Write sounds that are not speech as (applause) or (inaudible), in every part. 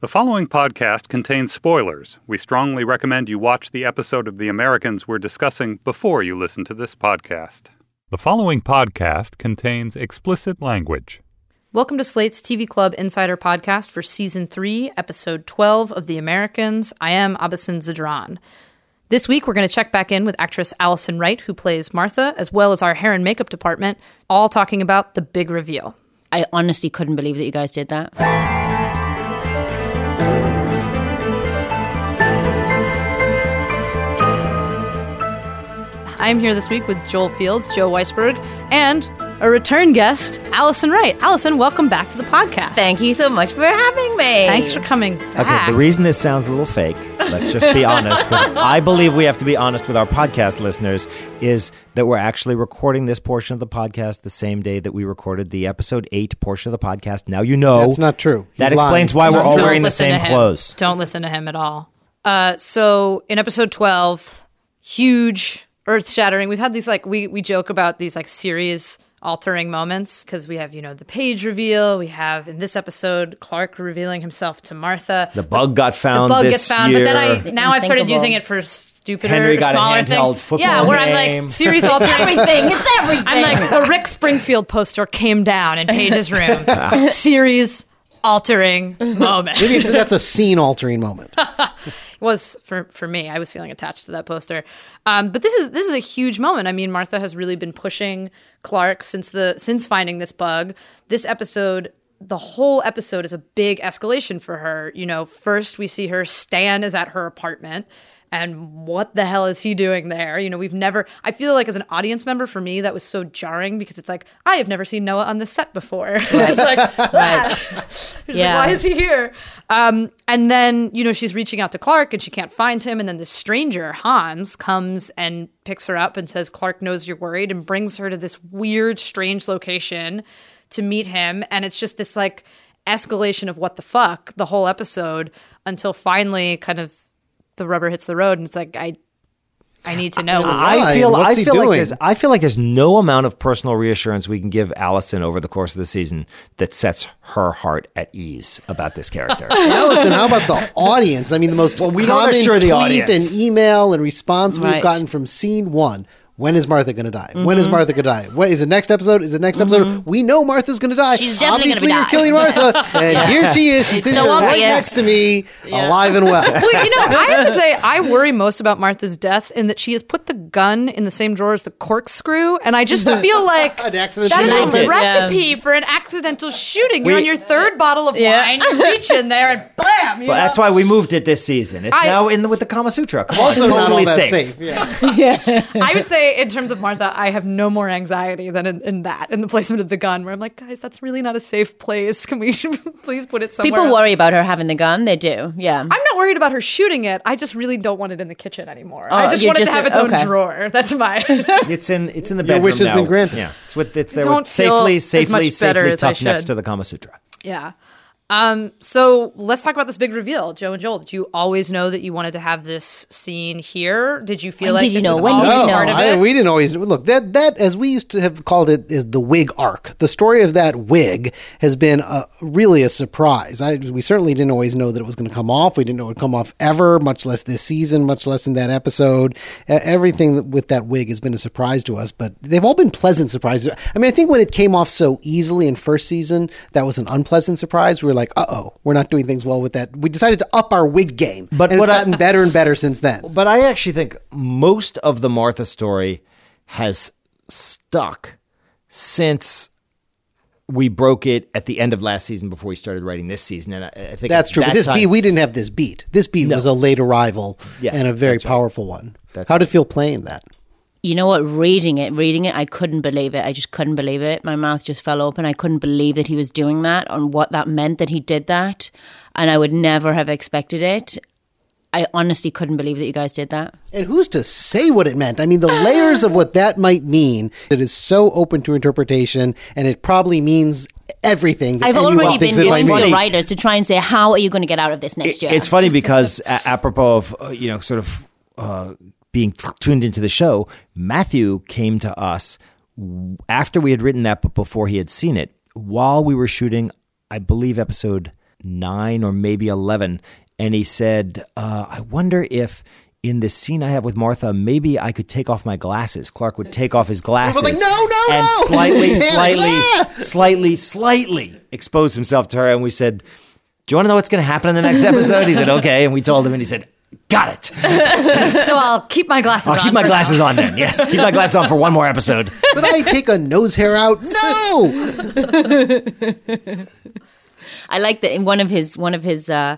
The following podcast contains spoilers. We strongly recommend you watch the episode of The Americans we're discussing before you listen to this podcast. The following podcast contains explicit language. Welcome to Slate's TV Club Insider Podcast for Season 3, Episode 12 of The Americans. I am Abassin Zadran. This week, we're going to check back in with actress Alison Wright, who plays Martha, as well as our hair and makeup department, all talking about the big reveal. I honestly couldn't believe that you guys did that. I'm here this week with Joel Fields, Joe Weisberg, and a return guest, Alison Wright. Alison, welcome back to the podcast. Thank you so much for having me. Thanks for coming back. Okay, the reason this sounds a little fake, let's just be (laughs) honest, 'cause I believe we have to be honest with our podcast listeners, is that we're actually recording this portion of the podcast the same day that we recorded the episode eight portion of the podcast. Now you know. That's not true. That explains lying. why we're all Don't wearing the same clothes. Don't listen to him at all. Uh, so in episode 12, huge, earth shattering. We've had these like we we joke about these like series altering moments because we have you know the page reveal. We have in this episode Clark revealing himself to Martha. The bug got found. the bug this gets found, year. but then I now I've started using it for stupider, Henry got smaller handheld things. football yeah, where I'm like series (laughs) altering. everything. It's everything. I'm like the Rick Springfield poster came down in Paige's room. (laughs) series altering (laughs) moment. Maybe it's, that's a scene altering moment. It (laughs) was for for me. I was feeling attached to that poster. Um, but this is this is a huge moment. I mean, Martha has really been pushing Clark since the since finding this bug. This episode, the whole episode is a big escalation for her. You know, first we see her Stan is at her apartment. And what the hell is he doing there? You know, we've never, I feel like as an audience member, for me, that was so jarring because it's like, I have never seen Noah on this set before. (laughs) it's like, ah. (laughs) She's Yeah. like, why is he here? Um, and then, you know, she's reaching out to Clark and she can't find him. And then this stranger, Hans, comes and picks her up and says, Clark knows you're worried and brings her to this weird, strange location to meet him. And it's just this like escalation of what the fuck the whole episode until finally kind of the rubber hits the road and it's like, I. I need to know. what's I Why? feel What's I he feel like doing? there's I feel like there's no amount of personal reassurance we can give Alison over the course of the season that sets her heart at ease about this character. (laughs) Alison, how about the audience? I mean, the most we don't common assure the tweet audience. and email and response we've gotten from scene one. When is Martha going to die? When Mm-hmm. is Martha going to die? What is the next episode? Is it next episode? We know Martha's going to die. She's definitely Obviously, gonna you're die. killing Martha, (laughs) and here she is. She's sitting so right obvious. next to me, alive and well. well, you know, I have to say, I worry most about Martha's death in that she has put the gun in the same drawer as the corkscrew, and I just (laughs) feel like An accident that is a She liked it. recipe for an accidental shooting. You're on your third bottle of Yeah. wine, you reach in there and blam. You But know? that's why we moved it this season. It's I- now in the, with the Kama Sutra. Come Also, totally not all that safe. safe. Yeah. (laughs) I would say, in terms of Martha, I have no more anxiety than in, in that, in the placement of the gun, where I'm like, guys, that's really not a safe place. Can we (laughs) please put it somewhere? People else?" worry about her having the gun. They do. Yeah. I'm not worried about her shooting it. I just really don't want it in the kitchen anymore. Oh, I Oh, just you're want it to have its okay. own drawer. That's my. (laughs) It's in it's in the Your bedroom wish has now. been granted. Yeah, it's with it's there with safely, safely, safely tucked next to the Kama Sutra. Yeah. Um, so let's talk about this big reveal, Joe and Joel. Did you always know that you wanted to have this scene here? Did you feel When like did you this know? When did always you know? part of I- it? we didn't always look that that as we used to have called it is the wig arc. The story of that wig has been a, really a surprise. I, we certainly didn't always know that it was going to come off. We didn't know it would come off ever, much less this season, much less in that episode. Everything with that wig has been a surprise to us, but they've all been pleasant surprises. I mean, I think when it came off so easily in first season, that was an unpleasant surprise. We were like, uh oh, we're not doing things well with that. We decided to up our wig game, But and what it's I- gotten (laughs) better and better since then. But I actually think most of the Martha story has stuck since we broke it at the end of last season before we started writing this season. And I, I think That's true. that But this time- beat, we didn't have this beat. This beat was a late arrival Yes, and a very that's right. powerful one. That's How did it feel playing that? You know what? Reading it, reading it, I couldn't believe it. I just couldn't believe it. My mouth just fell open. I couldn't believe that he was doing that and what that meant that he did that. And I would never have expected it. I honestly couldn't believe that you guys did that. And who's to say what it meant? I mean, the layers of what that might mean, it is so open to interpretation, and it probably means everything that I've already been thinks it to mean. your writers to try and say, how are you going to get out of this next It- year? It's funny because a- apropos of uh, you know sort of uh, being t- tuned into the show, Matthew came to us after we had written that, but before he had seen it, while we were shooting, I believe episode nine or maybe 11. And he said, uh, I wonder if in this scene I have with Martha, maybe I could take off my glasses. Clark would take off his glasses. like, "No, no, and no!" slightly, (laughs) slightly, slightly, slightly expose himself to her. And we said, Do you want to know what's going to happen in the next episode? He said, Okay. And we told him, and he said, Got it. (laughs) so I'll keep my glasses I'll on. keep my for glasses now. on then. Yes, keep my glasses on for one more episode. (laughs) But I take a nose hair out. No. (laughs) I like that in one of his one of his uh,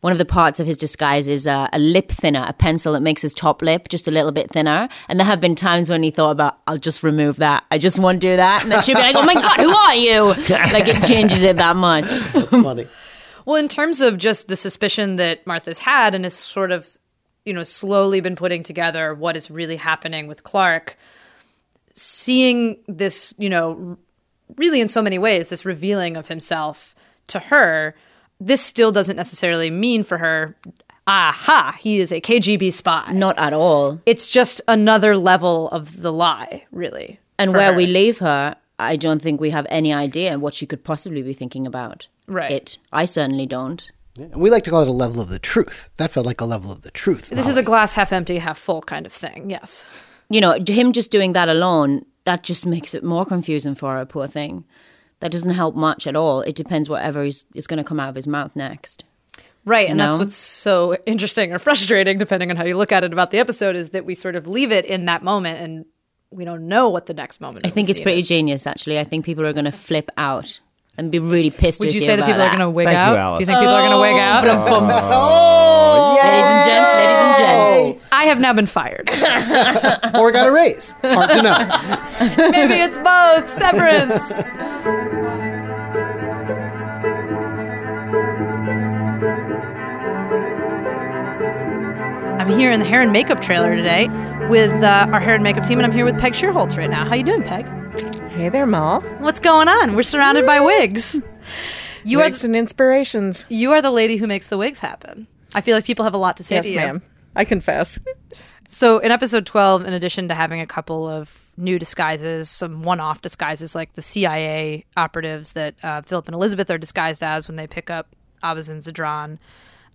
one of the parts of his disguise is uh, a lip thinner, a pencil that makes his top lip just a little bit thinner. And there have been times when he thought about, I'll just remove that. I just won't do that. And then she'll be like, Oh my god, who are you? Like it changes it that much. That's funny. Well, in terms of just the suspicion that Martha's had and has sort of, you know, slowly been putting together what is really happening with Clark, seeing this, you know, really in so many ways, this revealing of himself to her, this still doesn't necessarily mean for her, aha, he is a KGB spy. Not at all. It's just another level of the lie, really. And where her. we leave her, I don't think we have any idea what she could possibly be thinking about. Right. It. I certainly don't. And we like to call it a level of the truth. That felt like a level of the truth. This is a glass half empty, half full kind of thing. Yes. You know, him just doing that alone, that just makes it more confusing for a poor thing. That doesn't help much at all. It depends whatever is, is going to come out of his mouth next. Right. And that's what's so interesting or frustrating, depending on how you look at it about the episode, is that we sort of leave it in that moment and we don't know what the next moment is. I think it's pretty is. genius, actually. I think people are going to flip out and be really pissed Would with you Would you say that about people are going to wig Thank you, out? Alice. Do you think people are going to wig out? Ladies and gents, ladies and gents. I have now been fired. (laughs) or got a raise. Hard to know. (laughs) Maybe it's both. Severance. I'm here in the hair and makeup trailer today with uh, our hair and makeup team, and I'm here with Peg Schierholz right now. How you doing, Peg? Hey there, Mal. What's going on? We're surrounded by wigs. You Wigs are and inspirations. you are the lady who makes the wigs happen. I feel like people have a lot to say Yes, to you. ma'am. I confess. So in episode 12, in addition to having a couple of new disguises, some one-off disguises like the CIA operatives that uh, Philip and Elizabeth are disguised as when they pick up Abassin Zadran,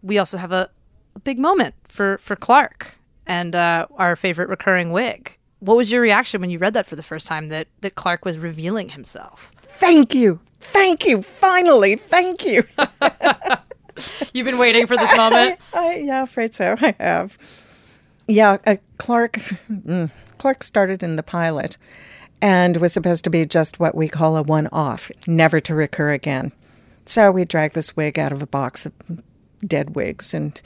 we also have a, a big moment for for Clark and uh, our favorite recurring wig. What was your reaction when you read that for the first time? That that Clark was revealing himself. Thank you. Thank you. Finally. Thank you. (laughs) You've been waiting for this moment. (laughs) I, yeah, I'm afraid so. I have. Yeah, uh, Clark. mm, Clark started in the pilot and was supposed to be just what we call a one off, never to recur again. So we dragged this wig out of a box of dead wigs and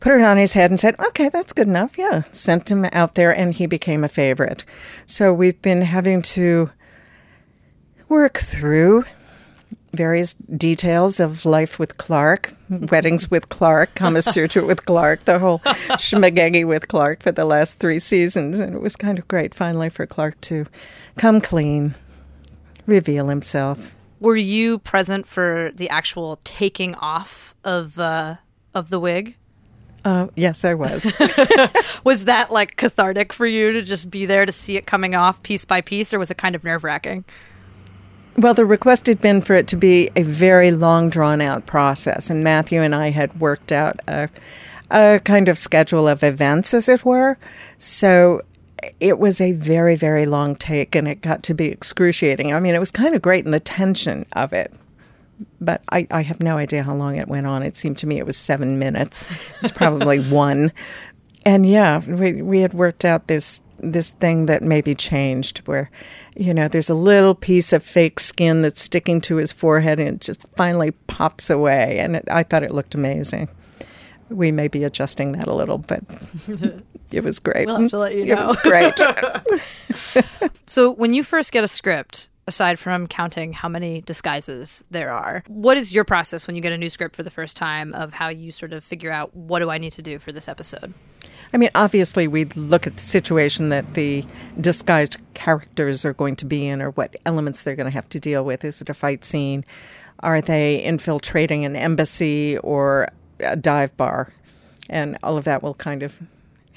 put it on his head and said, okay, that's good enough. Yeah. Sent him out there and he became a favorite. So we've been having to work through various details of life with Clark, weddings with Clark, (laughs) Kama Sutra with Clark, the whole schmagegi with Clark for the last three seasons. And it was kind of great finally for Clark to come clean, reveal himself. Were you present for the actual taking off of uh, of the wig? Uh, yes, I was. (laughs) Was that like cathartic for you to just be there to see it coming off piece by piece, or was it kind of nerve wracking? Well, the request had been for it to be a very long, drawn out process, and Matthew and I had worked out a, a kind of schedule of events, as it were. So it was a very, very long take, and it got to be excruciating. I mean, it was kind of great in the tension of it. But I, I have no idea how long it went on. It seemed to me it was seven minutes. It was probably (laughs) one. And yeah, we we had worked out this this thing that maybe changed where, you know, there's a little piece of fake skin that's sticking to his forehead and it just finally pops away. And it, I thought it looked amazing. We may be adjusting that a little, but (laughs) it was great. We'll have to let you know. It was great. (laughs) So, when you first get a script, aside from counting how many disguises there are, what is your process when you get a new script for the first time of how you sort of figure out what do I need to do for this episode? I mean, obviously, we look at the situation that the disguised characters are going to be in, or what elements they're going to have to deal with. Is it a fight scene? Are they infiltrating an embassy or a dive bar? And all of that will kind of,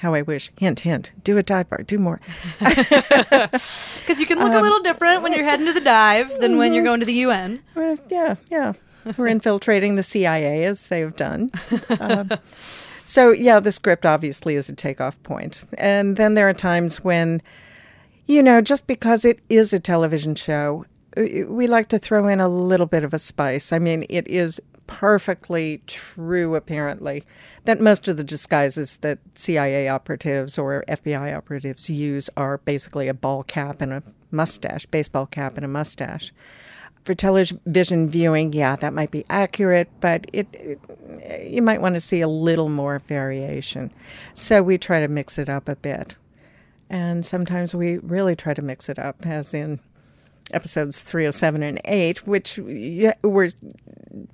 how I wish, hint, hint, do a dive bar, do more. (laughs) Because you can look a little different when you're heading to the dive than when you're going to the UN. Well, yeah, yeah. We're infiltrating the CIA as they have done. Um, (laughs) so, yeah, the script obviously is a takeoff point. And then there are times when, you know, just because it is a television show, uh, we like to throw in a little bit of a spice. I mean, it is perfectly true, apparently, that most of the disguises that CIA operatives or FBI operatives use are basically a ball cap and a mustache, baseball cap and a mustache. For television viewing, yeah, that might be accurate, but it, it you might want to see a little more variation. So we try to mix it up a bit. And sometimes we really try to mix it up, as in episodes 307 and 8, which were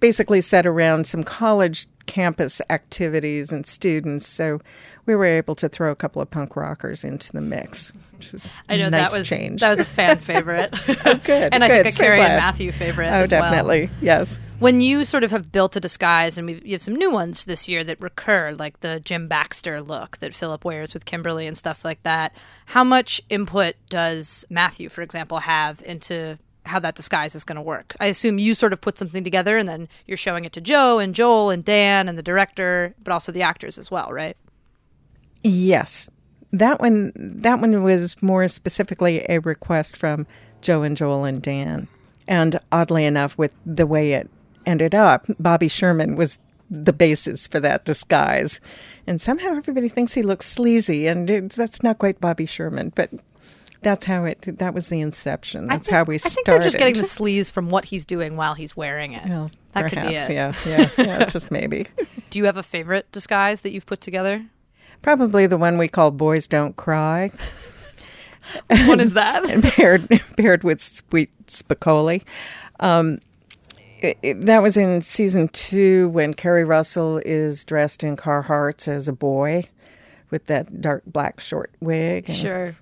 basically set around some college campus activities and students. So we were able to throw a couple of punk rockers into the mix, which was I know nice that was change. that was a fan (laughs) favorite. oh, good, and I good. think a so Keri glad. and Matthew favorite. Oh, definitely, well. yes. When you sort of have built a disguise, and we you have some new ones this year that recur, like the Jim Baxter look that Philip wears with Kimberly and stuff like that. How much input does Matthew, for example, have into how that disguise is going to work. I assume you sort of put something together and then you're showing it to Joe and Joel and Dan and the director, but also the actors as well, right? Yes. That one that one was more specifically a request from Joe and Joel and Dan. And oddly enough with the way it ended up, Bobby Sherman was the basis for that disguise. And somehow everybody thinks he looks sleazy, and that's not quite Bobby Sherman. But that's how it. That was the inception. That's think, how we started. I think they're just getting the sleeves from what he's doing while he's wearing it. Well, that perhaps, could be it. Yeah, yeah, yeah. (laughs) just maybe. Do you have a favorite disguise that you've put together? Probably the one we call "Boys Don't Cry." (laughs) what is that? and (laughs) paired paired with Sweet Spicoli. Um, it, it, that was in season two when Keri Russell is dressed in Carhartts as a boy with that dark black short wig. Sure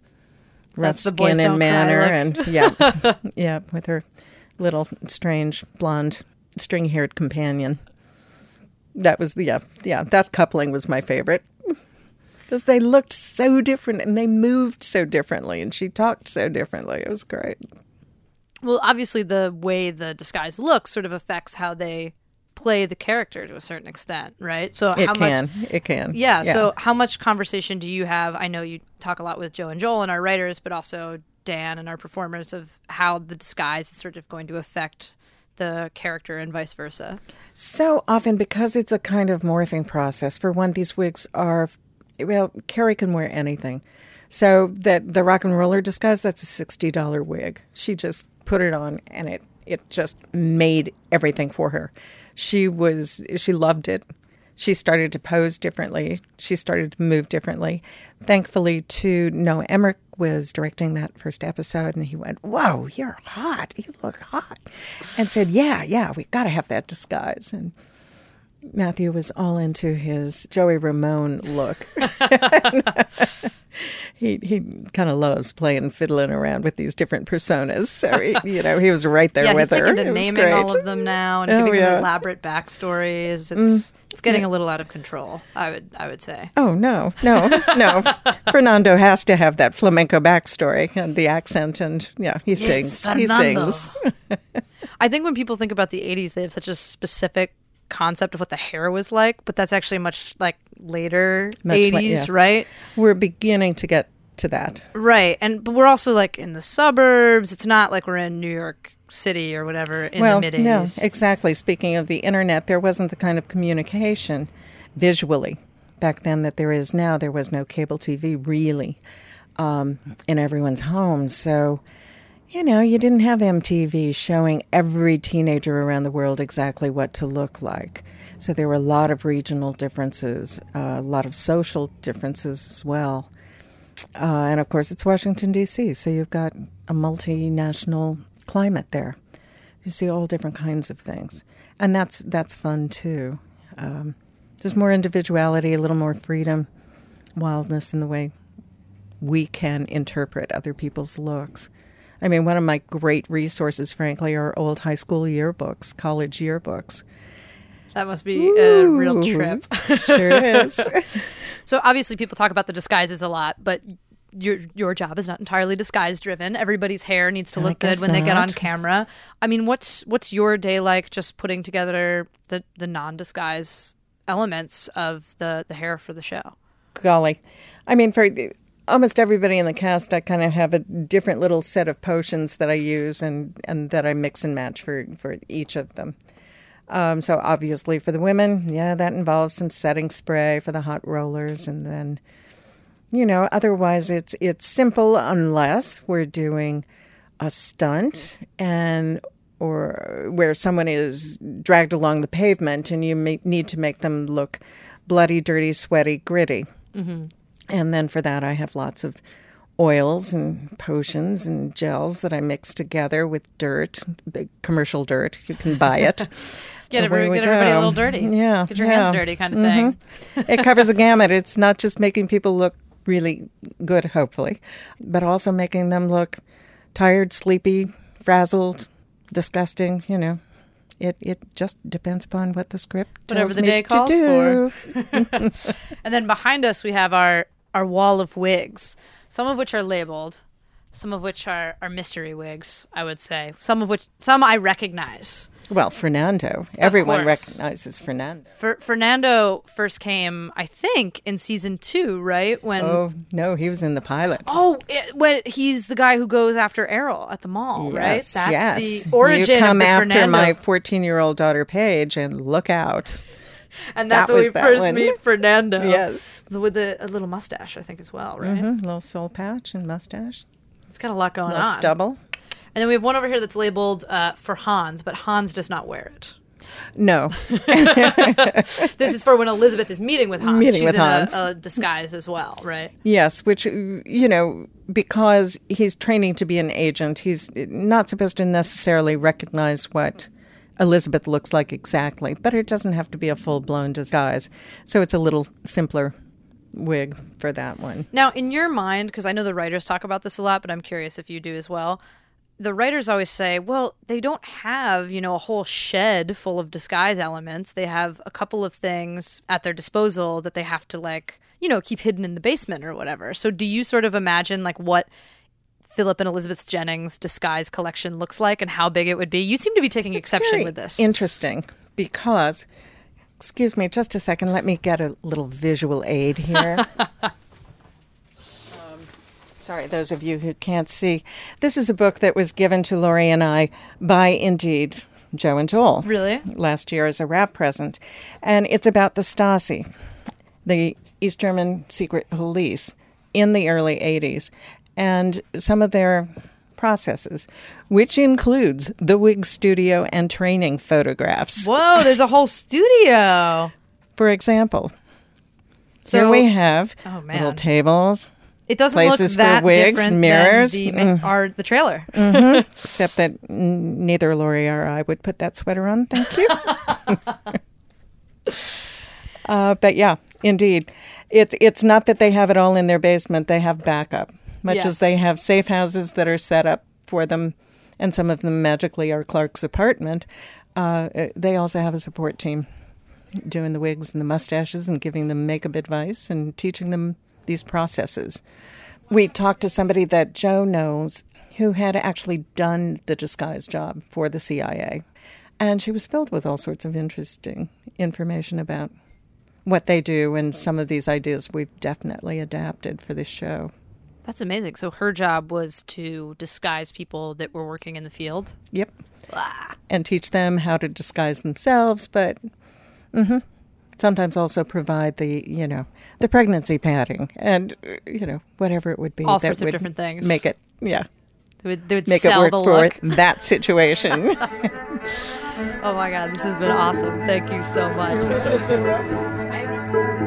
rough skin and manner, and (laughs) yeah, yeah, with her little strange blonde string-haired companion. That was the yeah, yeah. That coupling was my favorite because they looked so different and they moved so differently, and she talked so differently. It was great. Well, obviously, the way the disguise looks sort of affects how they play the character to a certain extent, right? So it how can, much, it can, yeah, yeah. So how much conversation do you have? I know you talk a lot with Joe and Joel and our writers, but also Dan and our performers of how the disguise is sort of going to affect the character and vice versa. So often, because it's a kind of morphing process. For one, these wigs are well, Keri can wear anything. So that the rock and roller disguise, that's a sixty dollar wig. She just put it on, and it it just made everything for her she was she loved it. She started to pose differently. She started to move differently. Thankfully, to Noah Emmerich was directing that first episode, and he went, "Whoa, you're hot. You look hot," and said, "Yeah, yeah, we got to have that disguise." And Matthew was all into his Joey Ramone look. (laughs) (laughs) (laughs) he he kind of loves playing fiddling around with these different personas. So he, (laughs) you know he was right there yeah, with he's her. Taking to naming all of them now and oh, giving yeah. them elaborate backstories. It's mm, it's getting yeah. a little out of control. I would I would say. Oh no no no! (laughs) Fernando has to have that flamenco backstory and the accent and yeah he sings he sings. I think when people think about the '80s, they have such a specific concept of what the hair was like, but that's actually much like later much 80s, like, yeah. right? We're beginning to get to that. Right. And but we're also like in the suburbs. It's not like we're in New York City or whatever in well, the mid 80s. No, exactly. Speaking of the internet, there wasn't the kind of communication visually back then that there is now. There was no cable TV really um, in everyone's home. So you know, you didn't have MTV showing every teenager around the world exactly what to look like. So there were a lot of regional differences, uh, a lot of social differences as well. Uh, and of course, it's Washington, D.C., so you've got a multinational climate there. You see all different kinds of things. And that's, that's fun too. Um, there's more individuality, a little more freedom, wildness in the way we can interpret other people's looks. I mean, one of my great resources, frankly, are old high school yearbooks, college yearbooks. That must be Ooh, a real trip. sure is. (laughs) (laughs) so obviously, people talk about the disguises a lot, but your your job is not entirely disguise driven. Everybody's hair needs to look good when they get on camera. I mean, what's what's your day like just putting together the the non disguise elements of the the hair for the show? golly. I mean, for the- almost everybody in the cast, I kind of have a different little set of potions that I use and, and that I mix and match for, for each of them. Um, so obviously for the women, yeah, that involves some setting spray for the hot rollers, and then, you know, otherwise it's it's simple unless we're doing a stunt and or where someone is dragged along the pavement and you may, need to make them look bloody, dirty, sweaty, gritty. And then for that, I have lots of oils and potions and gels that I mix together with dirt, commercial dirt. You can buy it. (laughs) Get, every, get everybody a little dirty. Yeah, Get your yeah. hands dirty kind of thing. Mm-hmm. it covers the gamut. It's not just making people look really good, hopefully, but also making them look tired, sleepy, frazzled, disgusting. You know, it it just depends upon what the script Whatever tells the me day to calls do. (laughs) (laughs) And then behind us we have our our wall of wigs, some of which are labeled, some of which are are mystery wigs, I would say. Some of which some I recognize. Well, Fernando. Everyone recognizes Fernando. Fer- Fernando first came, I think, in season 2, right? When Oh no, he was in the pilot. Oh, it, when he's the guy who goes after Errol at the mall, right? Yes, That's yes. the origin You come after Fernando. my 14-year-old daughter Paige, and look out. And that's that when we that first one. meet Fernando. Yes. with a, a little mustache, I think, as well, right? Mhm, Little soul patch and mustache, It's got a lot going little on. stubble. And then we have one over here that's labeled uh, for Hans, but Hans does not wear it. No, (laughs) (laughs) This is for when Elizabeth is meeting with Hans. Meeting She's with in Hans. A, a disguise as well, right? Yes, which, you know, because he's training to be an agent, he's not supposed to necessarily recognize what Elizabeth looks like exactly, but it doesn't have to be a full blown disguise. So it's a little simpler wig for that one. Now, in your mind, because I know the writers talk about this a lot, but I'm curious if you do as well. The writers always say, well, they don't have, you know, a whole shed full of disguise elements. They have a couple of things at their disposal that they have to, like, you know, keep hidden in the basement or whatever. So, do you sort of imagine, like, what Philip and Elizabeth Jennings' disguise collection looks like and how big it would be? You seem to be taking exception Very with this. Interesting because, excuse me, just a second. Let me get a little visual aid here. (laughs) um, sorry, those of you who can't see. This is a book that was given to Lori and I by Indeed, Joe and Joel. Really? Last year as a wrap present. And it's about the Stasi, the East German secret police in the early 80s, and some of their processes, which includes the wig studio and training photographs. Whoa, there's a whole studio. For example, So here we have Oh, little tables, it doesn't places look for that wigs, different mirrors. than the, Mm. our, the trailer. except that neither Lori or I would put that sweater on. Thank you. (laughs) uh, but yeah, indeed, it's it's not that they have it all in their basement; they have backup. Much Yes. as they have safe houses that are set up for them, and some of them magically are Clark's apartment. Uh, they also have a support team doing the wigs and the mustaches and giving them makeup advice and teaching them these processes. We talked to somebody that Joe knows who had actually done the disguise job for the CIA. And she was filled with all sorts of interesting information about what they do and some of these ideas we've definitely adapted for this show. That's amazing. So her job was to disguise people that were working in the field. Yep. And teach them how to disguise themselves, but mhm, sometimes also provide the, you know, the pregnancy padding and, you know, whatever it would be. All that sorts of different things. Make it, yeah, They would, they would make it work the for look. that situation. (laughs) (laughs) Oh my God, this has been awesome. Thank you so much.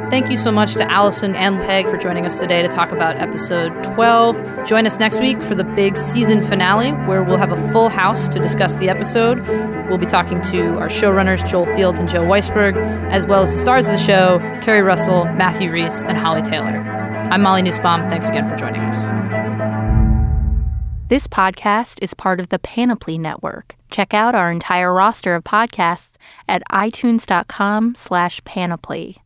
Thank you so much to Alison and Peg for joining us today to talk about episode 12. Join us next week for the big season finale, where we'll have a full house to discuss the episode. We'll be talking to our showrunners, Joel Fields and Joe Weisberg, as well as the stars of the show, Keri Russell, Matthew Rhys, and Holly Taylor. I'm Molly Nussbaum. Thanks again for joining us. This podcast is part of the Panoply Network. Check out our entire roster of podcasts at itunes.com slash panoply.